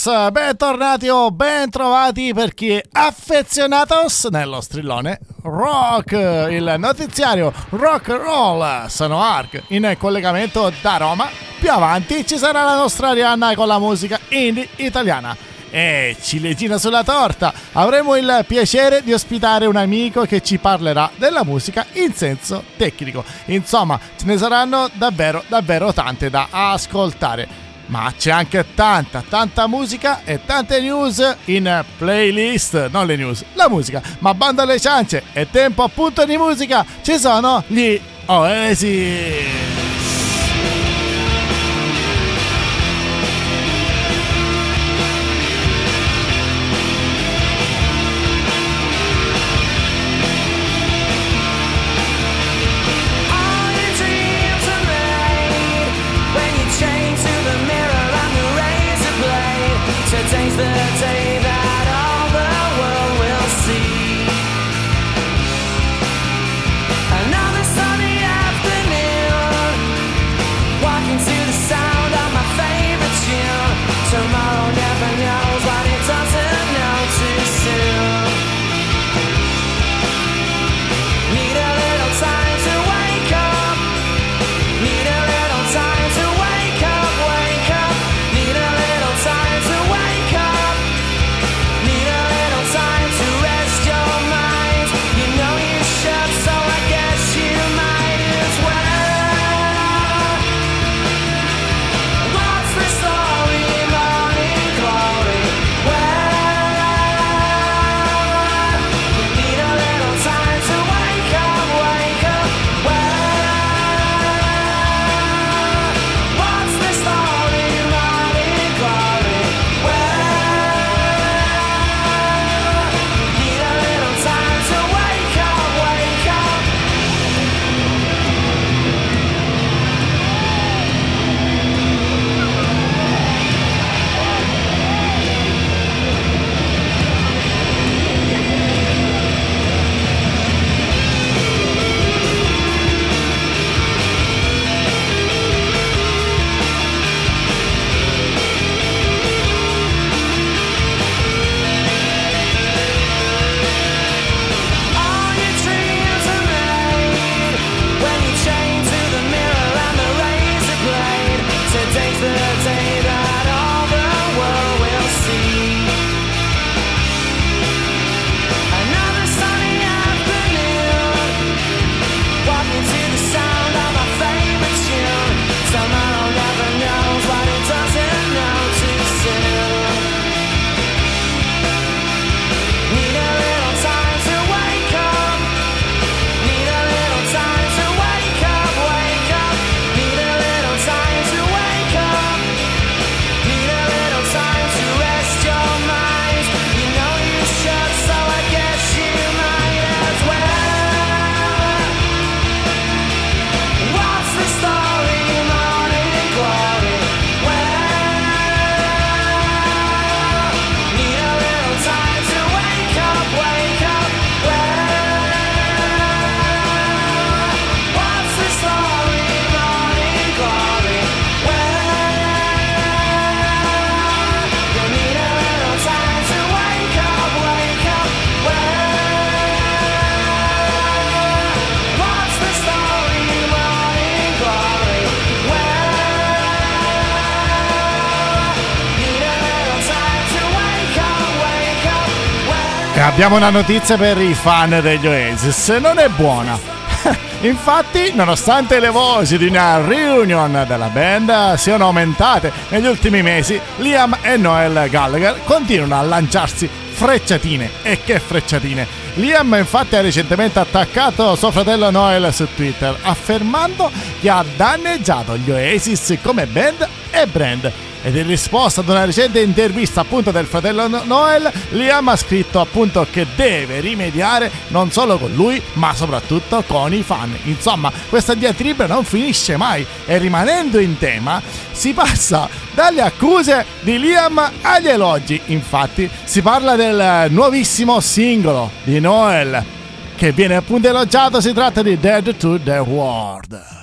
Stars, bentornati o bentrovati per chi è affezionatos nello strillone rock, il notiziario rock roll. Sono Ark in collegamento da Roma. Più avanti ci sarà la nostra Arianna con la musica indie italiana. E ciliegina sulla torta, avremo il piacere di ospitare un amico che ci parlerà della musica in senso tecnico. Insomma, ce ne saranno davvero, davvero tante da ascoltare ma c'è anche tanta, tanta musica e tante news in playlist, non le news, la musica, ma bando alle ciance, è tempo appunto di musica, ci sono gli Oasis. Abbiamo una notizia per i fan degli Oasis, non è buona. Infatti, nonostante le voci di una reunion della band siano aumentate negli ultimi mesi, Liam e Noel Gallagher continuano a lanciarsi frecciatine. E che frecciatine! Liam infatti ha recentemente attaccato suo fratello Noel su Twitter, affermando che ha danneggiato gli Oasis come band e brand ed in risposta ad una recente intervista appunto del fratello Noel, Liam ha scritto appunto che deve rimediare non solo con lui, ma soprattutto con i fan. Insomma, questa diatriba non finisce mai e rimanendo in tema, si passa dalle accuse di Liam agli elogi. Infatti, si parla del nuovissimo singolo di Noel che viene appunto elogiato, si tratta di Dead to the World.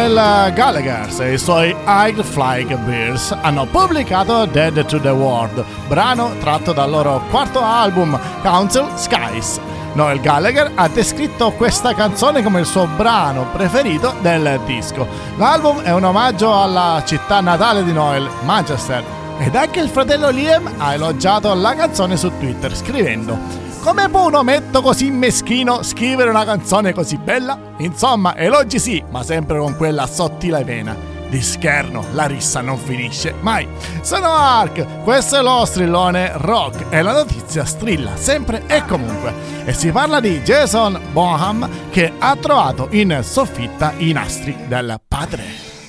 Noel Gallagher e i suoi High Flying Bears hanno pubblicato Dead to the World, brano tratto dal loro quarto album Council Skies. Noel Gallagher ha descritto questa canzone come il suo brano preferito del disco. L'album è un omaggio alla città natale di Noel, Manchester, ed anche il fratello Liam ha elogiato la canzone su Twitter scrivendo come può un ometto così meschino scrivere una canzone così bella? Insomma, elogi sì, ma sempre con quella sottile vena. Di scherno, la rissa non finisce mai. Sono Ark, questo è lo strillone rock e la notizia strilla sempre e comunque. E si parla di Jason Bonham che ha trovato in soffitta i nastri del padre.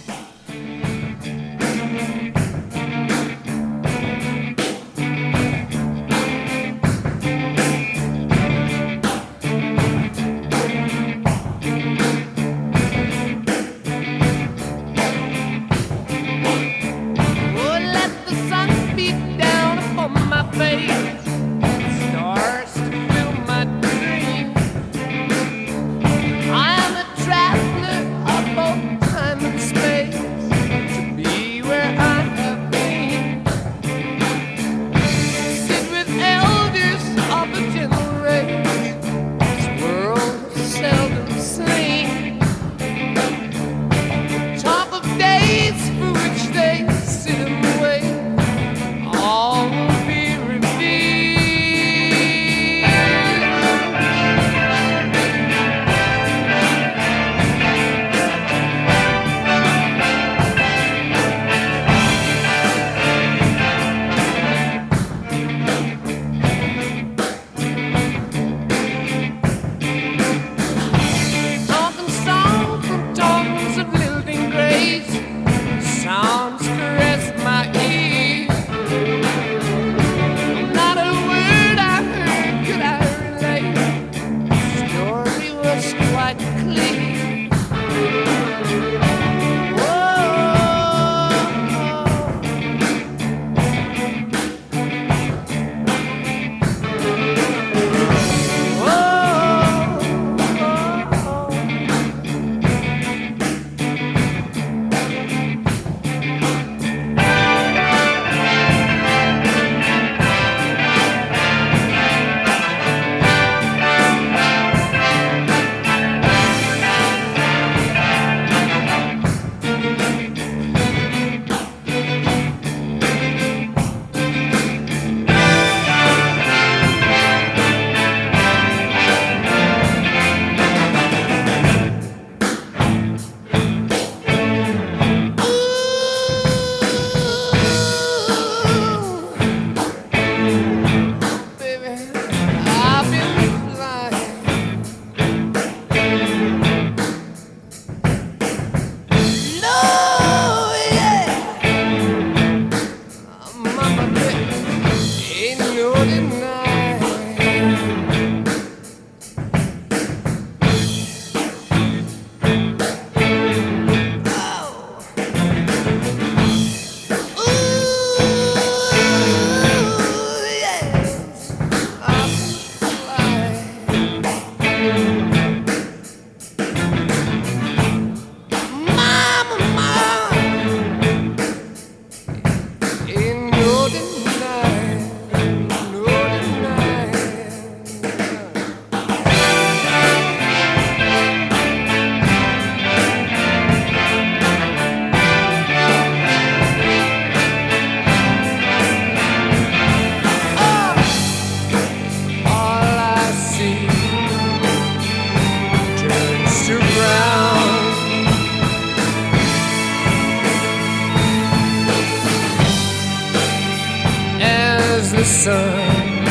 the sun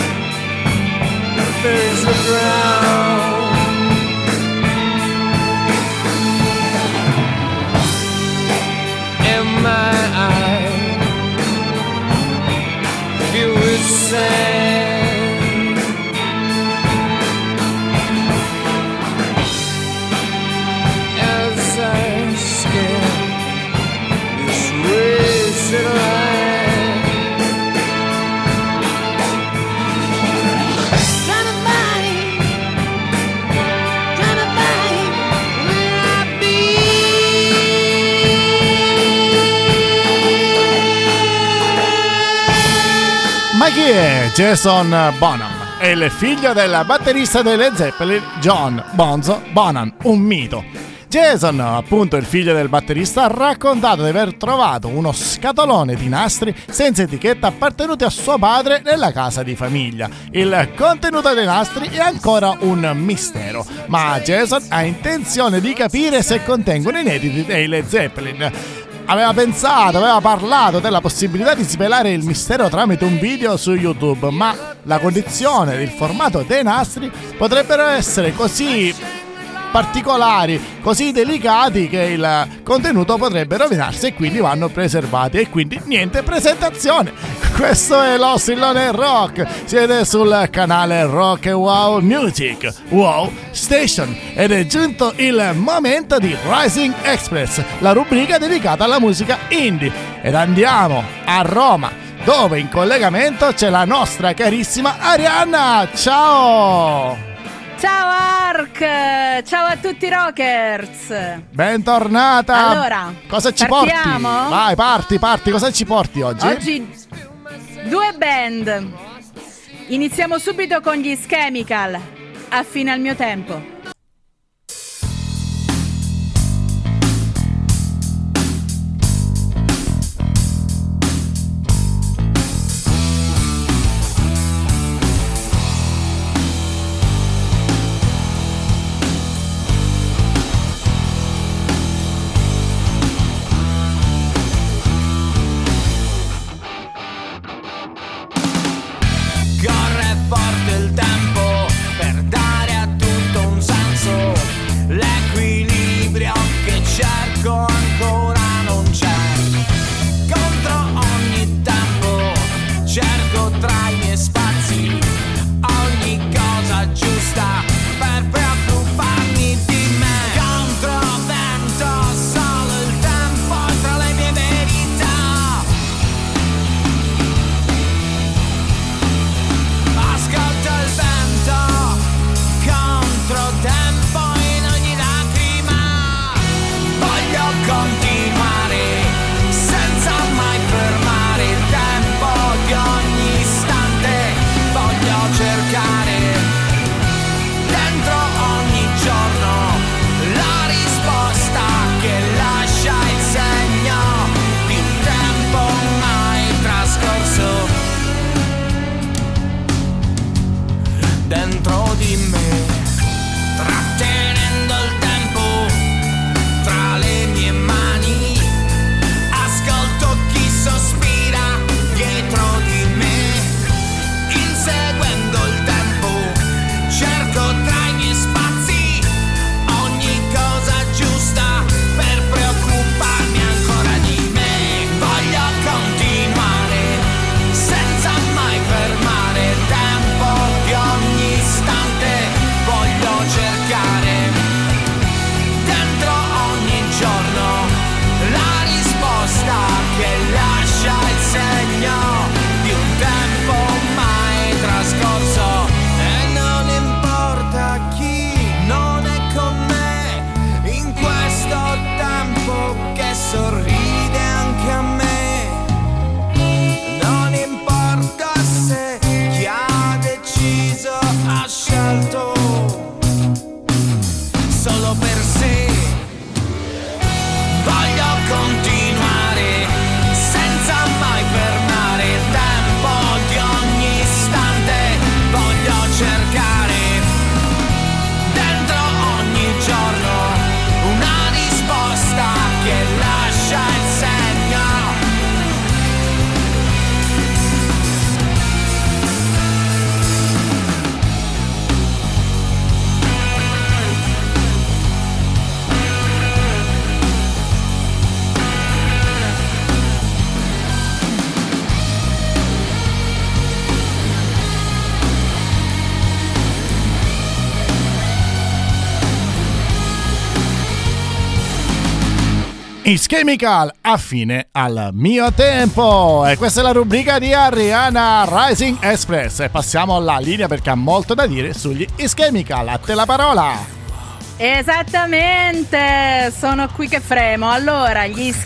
buries the ground. And my eye, if you would say. Chi è Jason Bonham? È il figlio del batterista delle Zeppelin, John Bonzo Bonham, un mito. Jason, appunto il figlio del batterista, ha raccontato di aver trovato uno scatolone di nastri senza etichetta appartenuti a suo padre nella casa di famiglia. Il contenuto dei nastri è ancora un mistero, ma Jason ha intenzione di capire se contengono inediti dei Led Zeppelin aveva pensato, aveva parlato della possibilità di svelare il mistero tramite un video su YouTube, ma la condizione del formato dei nastri potrebbero essere così particolari, così delicati che il contenuto potrebbe rovinarsi e quindi vanno preservati e quindi niente presentazione. Questo è lo Stillone Rock, siete sul canale Rock e Wow Music, Wow Station ed è giunto il momento di Rising Express, la rubrica dedicata alla musica indie ed andiamo a Roma dove in collegamento c'è la nostra carissima Arianna. Ciao! Ciao Ark! Ciao a tutti i rockers! Bentornata! Allora, cosa ci partiamo? porti? Vai, parti, parti, cosa ci porti oggi? Oggi due band. Iniziamo subito con gli Schemical. A fine al mio tempo. con Is Chemical a fine al mio tempo. E questa è la rubrica di Ariana Rising Express. E passiamo alla linea perché ha molto da dire sugli Is Chemical a te la parola. Esattamente, sono qui che fremo. Allora, gli Is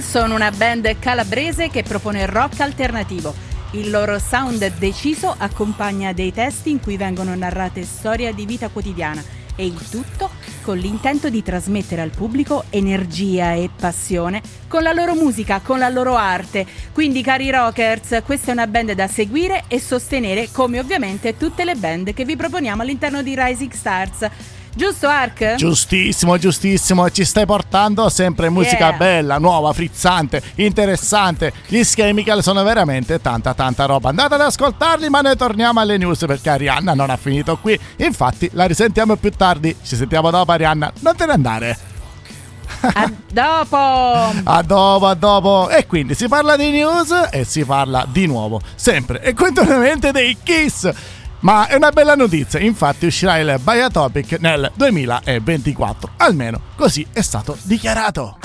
sono una band calabrese che propone rock alternativo. Il loro sound deciso accompagna dei testi in cui vengono narrate storie di vita quotidiana e il tutto con l'intento di trasmettere al pubblico energia e passione con la loro musica, con la loro arte. Quindi cari rockers, questa è una band da seguire e sostenere come ovviamente tutte le band che vi proponiamo all'interno di Rising Stars. Giusto Ark? Giustissimo, giustissimo, ci stai portando sempre musica yeah. bella, nuova, frizzante, interessante. Gli Schemical sono veramente tanta tanta roba. Andate ad ascoltarli, ma noi torniamo alle news perché Arianna non ha finito qui. Infatti, la risentiamo più tardi. Ci sentiamo dopo Arianna. Non te ne andare. A dopo! A dopo, a dopo. E quindi si parla di news e si parla di nuovo, sempre e continuamente dei Kiss. Ma è una bella notizia, infatti uscirà il Biatopic nel 2024, almeno così è stato dichiarato.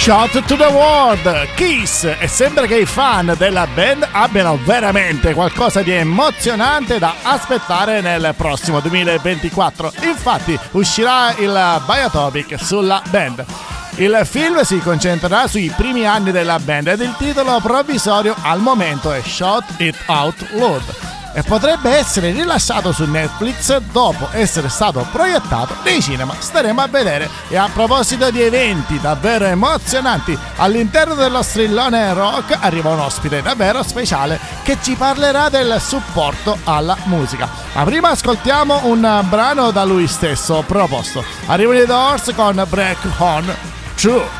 Shot to the World, Kiss e sembra che i fan della band abbiano veramente qualcosa di emozionante da aspettare nel prossimo 2024. Infatti uscirà il Biotopic sulla band. Il film si concentrerà sui primi anni della band ed il titolo provvisorio al momento è Shot It Out Loud e potrebbe essere rilasciato su Netflix dopo essere stato proiettato nei cinema. Staremo a vedere. E a proposito di eventi davvero emozionanti, all'interno dello strillone rock arriva un ospite davvero speciale che ci parlerà del supporto alla musica. Ma prima ascoltiamo un brano da lui stesso proposto. Arrivano i Doors con Break On True.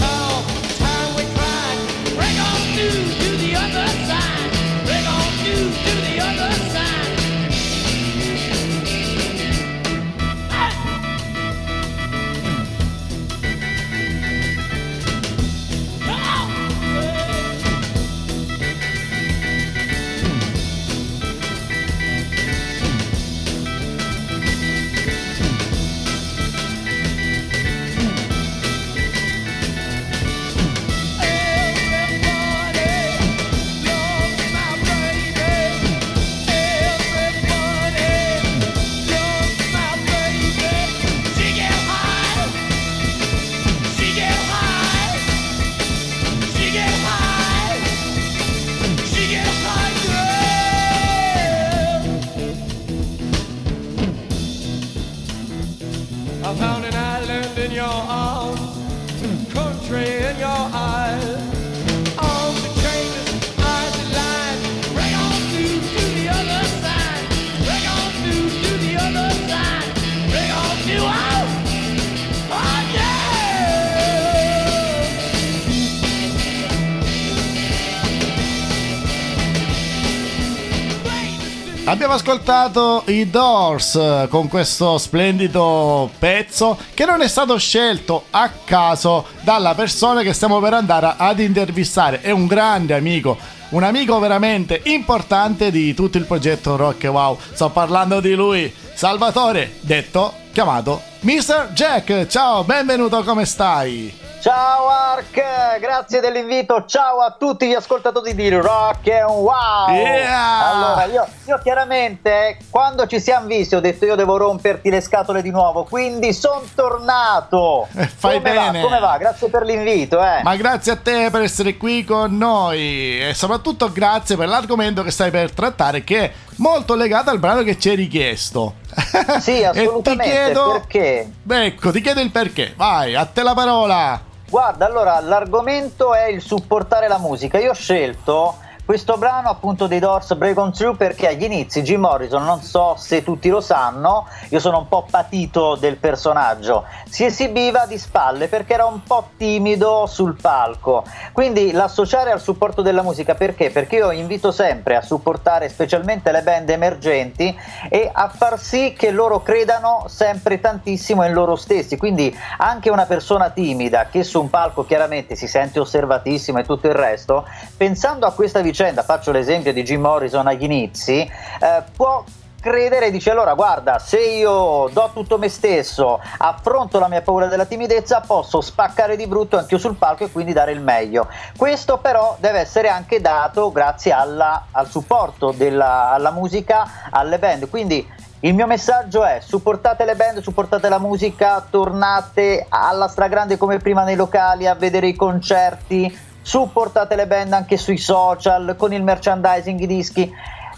Abbiamo ascoltato i Doors con questo splendido pezzo che non è stato scelto a caso dalla persona che stiamo per andare ad intervistare. È un grande amico, un amico veramente importante di tutto il progetto Rock Wow. Sto parlando di lui, Salvatore, detto chiamato Mr. Jack. Ciao, benvenuto, come stai? Ciao Ark, grazie dell'invito, ciao a tutti gli ascoltatori di Rock and Wow! Yeah! Allora, io, io, chiaramente quando ci siamo visti ho detto io devo romperti le scatole di nuovo, quindi sono tornato! Eh, fai Come bene! Va? Come va? Grazie per l'invito, eh! Ma grazie a te per essere qui con noi e soprattutto grazie per l'argomento che stai per trattare che è molto legato al brano che ci hai richiesto. Sì, assolutamente, ti chiedo... perché? Ecco, ti chiedo il perché, vai, a te la parola! Guarda, allora l'argomento è il supportare la musica. Io ho scelto questo brano appunto dei Doors Break On Through perché agli inizi Jim Morrison, non so se tutti lo sanno, io sono un po' patito del personaggio, si esibiva di spalle perché era un po' timido sul palco, quindi l'associare al supporto della musica perché? Perché io invito sempre a supportare specialmente le band emergenti e a far sì che loro credano sempre tantissimo in loro stessi, quindi anche una persona timida che su un palco chiaramente si sente osservatissima e tutto il resto, pensando a questa vicenda vicenda, faccio l'esempio di Jim Morrison agli inizi, eh, può credere e dice allora guarda se io do tutto me stesso affronto la mia paura della timidezza posso spaccare di brutto anche io sul palco e quindi dare il meglio. Questo però deve essere anche dato grazie alla, al supporto della, alla musica alle band. Quindi il mio messaggio è supportate le band, supportate la musica, tornate alla stragrande come prima nei locali a vedere i concerti, supportate le band anche sui social, con il merchandising, i dischi.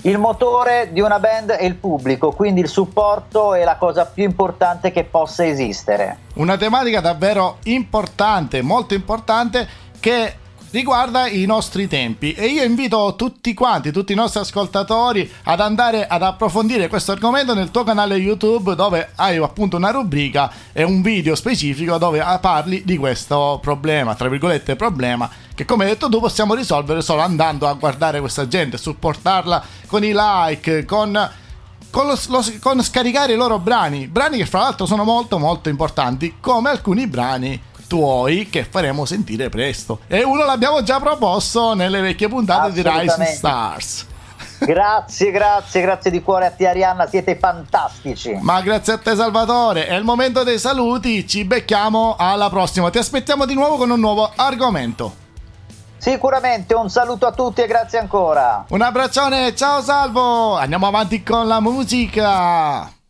Il motore di una band è il pubblico, quindi il supporto è la cosa più importante che possa esistere. Una tematica davvero importante, molto importante, che riguarda i nostri tempi. E io invito tutti quanti, tutti i nostri ascoltatori ad andare ad approfondire questo argomento nel tuo canale YouTube dove hai appunto una rubrica e un video specifico dove parli di questo problema, tra virgolette problema, che come detto tu possiamo risolvere solo andando a guardare questa gente, supportarla con i like, con... Con, lo, lo, con, scaricare i loro brani, brani che fra l'altro sono molto molto importanti, come alcuni brani tuoi che faremo sentire presto. E uno l'abbiamo già proposto nelle vecchie puntate di Rising Stars. Grazie, grazie, grazie di cuore a te Arianna, siete fantastici. Ma grazie a te Salvatore, è il momento dei saluti, ci becchiamo alla prossima, ti aspettiamo di nuovo con un nuovo argomento. Sicuramente un saluto a tutti e grazie ancora. Un abbraccione, ciao Salvo, andiamo avanti con la musica.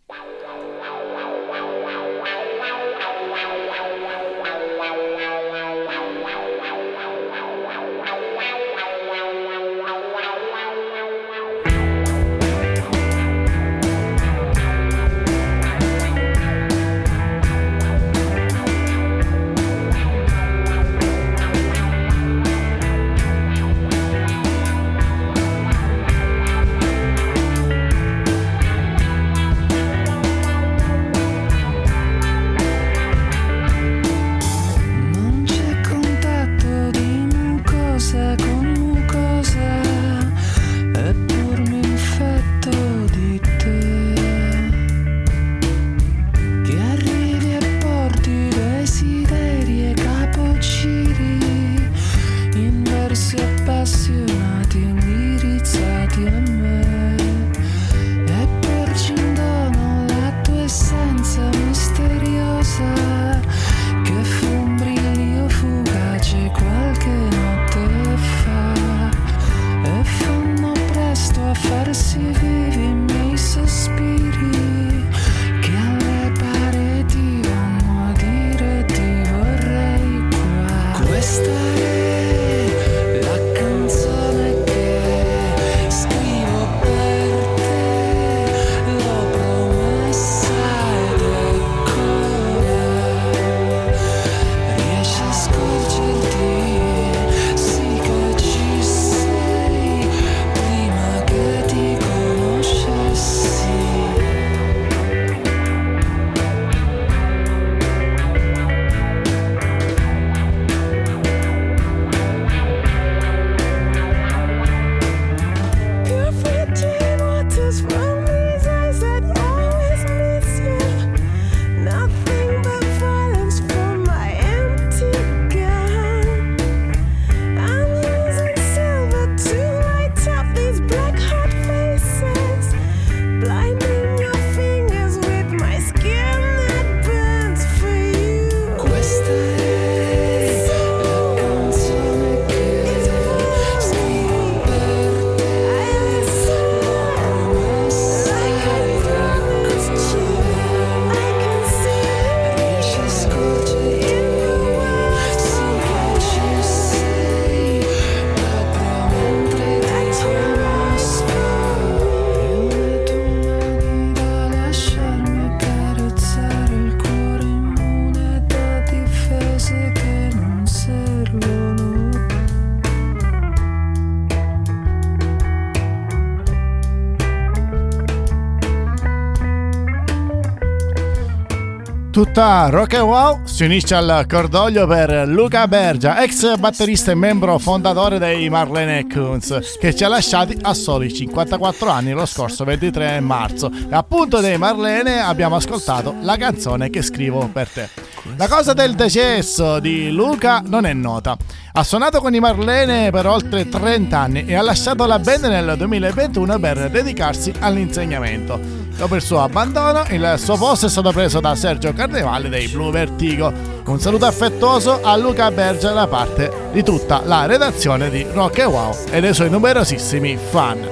Tutta Rock and Wow si unisce al cordoglio per Luca Bergia, ex batterista e membro fondatore dei Marlene Kunz, che ci ha lasciati a soli 54 anni lo scorso 23 marzo. E appunto dei Marlene abbiamo ascoltato la canzone che scrivo per te. La cosa del decesso di Luca non è nota. Ha suonato con i Marlene per oltre 30 anni e ha lasciato la band nel 2021 per dedicarsi all'insegnamento. Dopo il suo abbandono, il suo posto è stato preso da Sergio Carnevale dei Blue Vertigo. Un saluto affettuoso a Luca Berger da parte di tutta la redazione di Rock e Wow e dei suoi numerosissimi fan.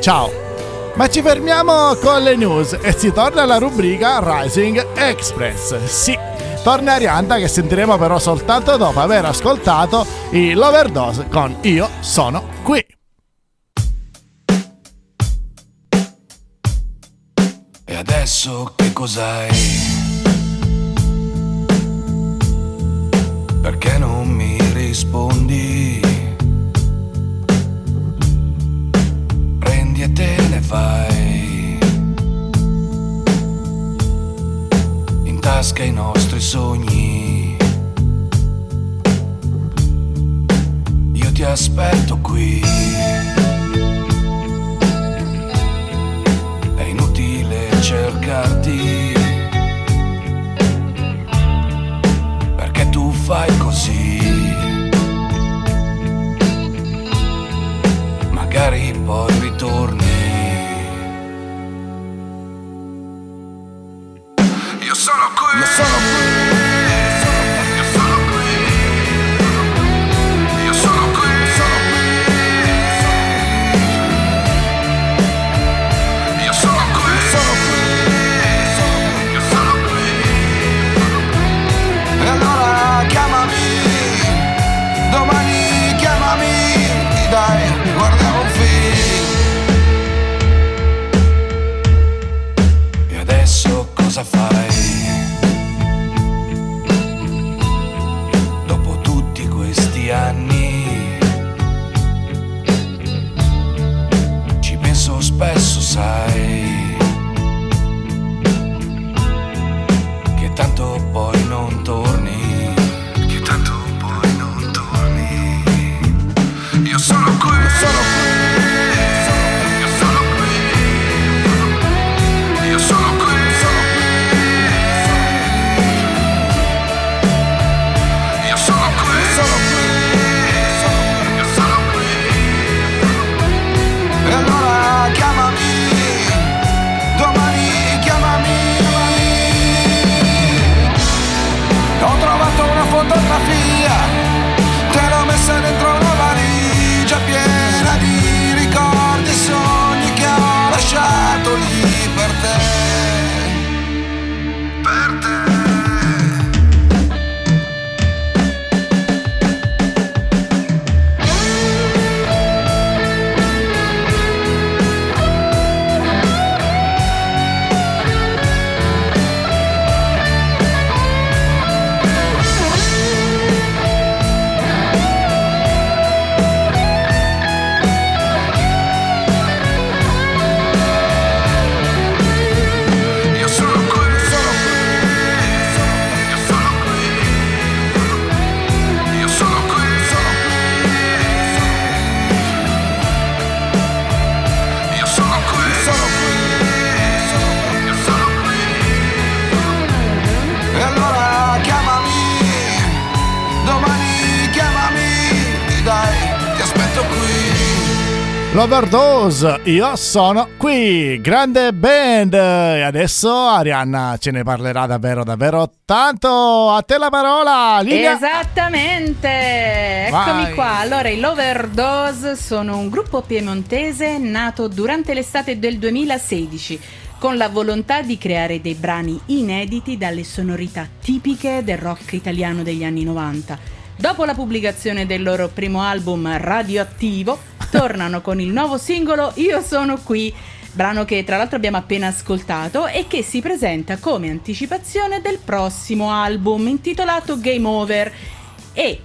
Ciao! Ma ci fermiamo con le news e si torna alla rubrica Rising Express. Sì, torna Arianda che sentiremo però soltanto dopo aver ascoltato Loverdose con Io sono adesso che cos'hai? Perché non mi rispondi? Prendi e te ne vai. In tasca i nostri sogni. Io ti aspetto qui. Cercarti. Perché Io sono L'Overdose, io sono qui, grande band e adesso Arianna ce ne parlerà davvero davvero tanto, a te la parola Lilia. Esattamente, eccomi Vai. qua. Allora, i Loverdose sono un gruppo piemontese nato durante l'estate del 2016 con la volontà di creare dei brani inediti dalle sonorità tipiche del rock italiano degli anni 90. Dopo la pubblicazione del loro primo album Radioattivo, tornano con il nuovo singolo Io sono qui, brano che tra l'altro abbiamo appena ascoltato e che si presenta come anticipazione del prossimo album intitolato Game Over. E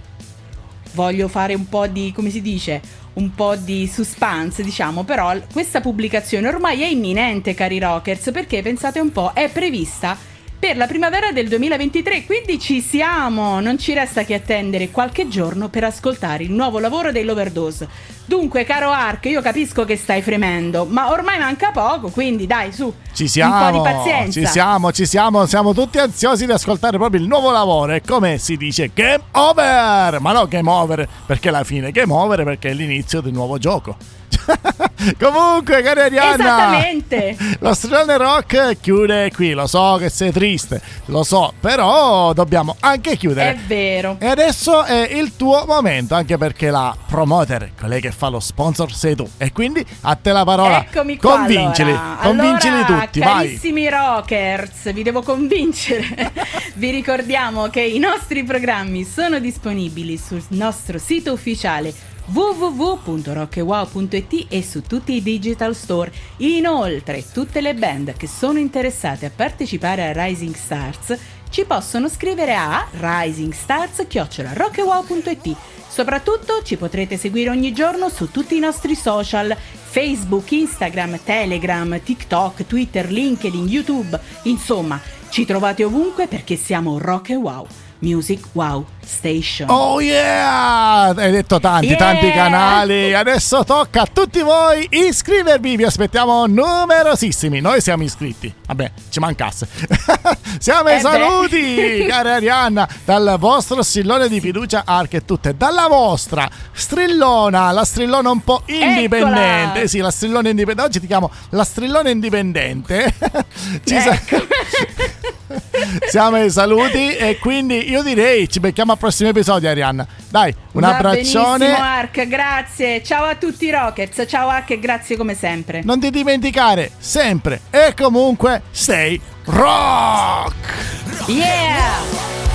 voglio fare un po' di, come si dice, un po' di suspense, diciamo, però questa pubblicazione ormai è imminente, cari rockers, perché pensate un po', è prevista per la primavera del 2023. Quindi ci siamo, non ci resta che attendere qualche giorno per ascoltare il nuovo lavoro dell'Overdose. Dunque, caro Ark, io capisco che stai fremendo, ma ormai manca poco, quindi dai, su. Ci siamo, un po' di pazienza. ci siamo, ci siamo, siamo tutti ansiosi di ascoltare proprio il nuovo lavoro e come si dice game over, ma no game over perché alla fine game over perché è l'inizio del nuovo gioco. Comunque, cari Arianna, Esattamente. lo strillone rock chiude qui. Lo so che sei triste, lo so, però dobbiamo anche chiudere. È vero. E adesso è il tuo momento, anche perché la promoter, colei che fa lo sponsor, sei tu. E quindi a te la parola. Eccomi qua. Convincili, allora. convincili allora, tutti, vai. Carissimi rockers, vi devo convincere. vi ricordiamo che i nostri programmi sono disponibili sul nostro sito ufficiale www.rockewow.it e su tutti i digital store. Inoltre, tutte le band che sono interessate a partecipare a Rising Stars ci possono scrivere a risingstars.rockewow.it. Soprattutto ci potrete seguire ogni giorno su tutti i nostri social, Facebook, Instagram, Telegram, TikTok, Twitter, LinkedIn, YouTube. Insomma, ci trovate ovunque perché siamo Rock e Wow. Music Wow Station. Oh yeah! Hai detto tanti, Yeah! tanti canali. Adesso tocca a tutti voi iscrivervi. Vi aspettiamo numerosissimi. Noi siamo iscritti. Vabbè, ci mancasse. siamo Eh beh. saluti, cara Arianna, dal vostro strillone di fiducia Arc e tutte. Dalla vostra strillona, la strillona un po' indipendente. Eccola! Sì, la strillona indipendente. Oggi ti chiamo la strillona indipendente. Ci sa- Ecco. siamo ai saluti e quindi io direi ci becchiamo al prossimo episodio Arianna. Dai, un Va abbraccione. Ark, grazie. Ciao a tutti i Rockets. Ciao Ark e grazie come sempre. Non ti dimenticare sempre e comunque stay rock! Yeah!